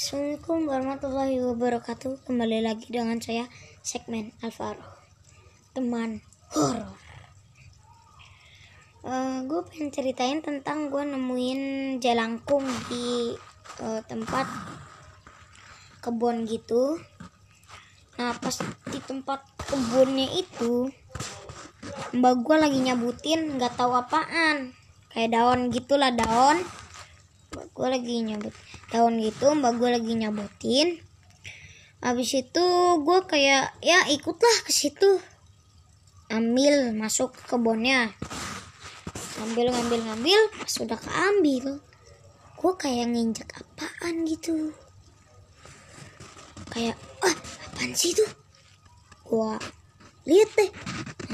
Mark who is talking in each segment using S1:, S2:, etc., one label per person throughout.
S1: Assalamualaikum warahmatullahi wabarakatuh. Kembali lagi dengan saya Segmen Alvaro Teman horor. Uh, Gue pengen ceritain tentang gue nemuin jelangkung di uh, tempat kebun gitu. Nah pas di tempat kebunnya itu Mbak gue lagi nyabutin nggak tahu apaan. Kayak daun gitulah daun Mbak gue lagi nyabut daun gitu mbak gue lagi nyabutin habis itu gue kayak ya ikutlah ke situ. Ambil masuk ke kebunnya. Ngambil ngambil ngambil pas udah keambil gue kayak nginjek apaan gitu. Kayak ah apaan sih tuh gue lihat deh.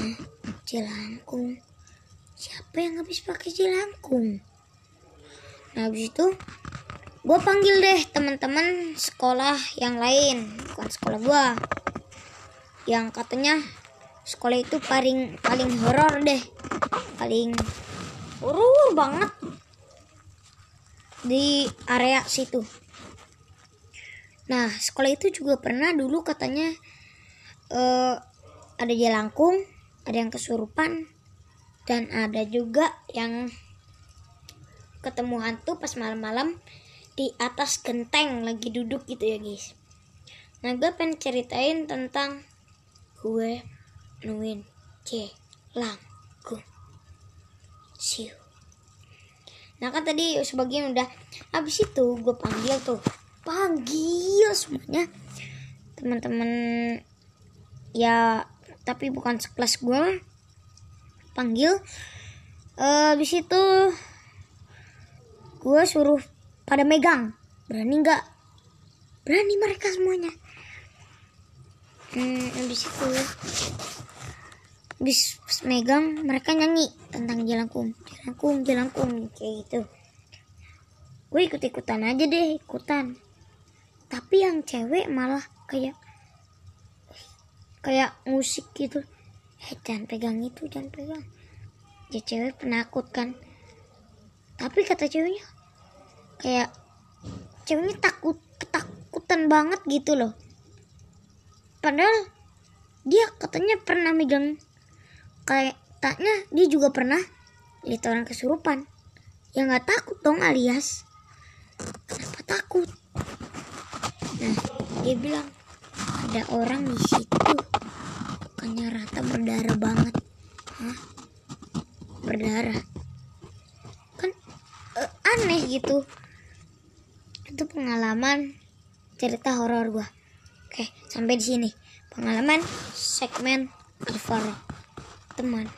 S1: Nah, jelangkung. Siapa yang habis pakai jelangkung nah habis itu gue panggil deh teman-teman sekolah yang lain. Bukan sekolah gue yang katanya sekolah itu paling paling horor deh. Paling horor banget. Di area situ. Nah sekolah itu juga pernah dulu katanya uh, ada jelangkung ada yang kesurupan dan ada juga yang ketemu hantu pas malam-malam di atas genteng lagi duduk gitu ya guys. Nah gue pengen ceritain tentang gue nuin c langku siu. Nah kan tadi sebagian udah habis itu gue panggil tuh. Panggil semuanya. Teman-teman ya tapi bukan sekelas gue panggil uh, habis itu gue suruh pada megang. Berani nggak? Berani mereka semuanya. Hmm, habis itu habis megang mereka nyanyi tentang jelangkung. Jelangkung jelangkung kayak gitu. Gue ikut ikutan aja deh ikutan. Tapi yang cewek malah kayak kayak musik gitu. Eh jangan pegang itu jangan pegang. Ya cewek penakut kan. Tapi kata ceweknya kayak ceweknya takut ketakutan banget gitu loh. Padahal dia katanya pernah megang kayak taknya dia juga pernah lihat orang kesurupan. Ya nggak takut dong alias kenapa takut? Nah dia bilang ada orang di situ. Bukannya rata berdarah banget. Hah? berdarah? Kan uh, aneh gitu itu pengalaman cerita horor gua. Oke sampai di sini. Pengalaman segmen Alvaro teman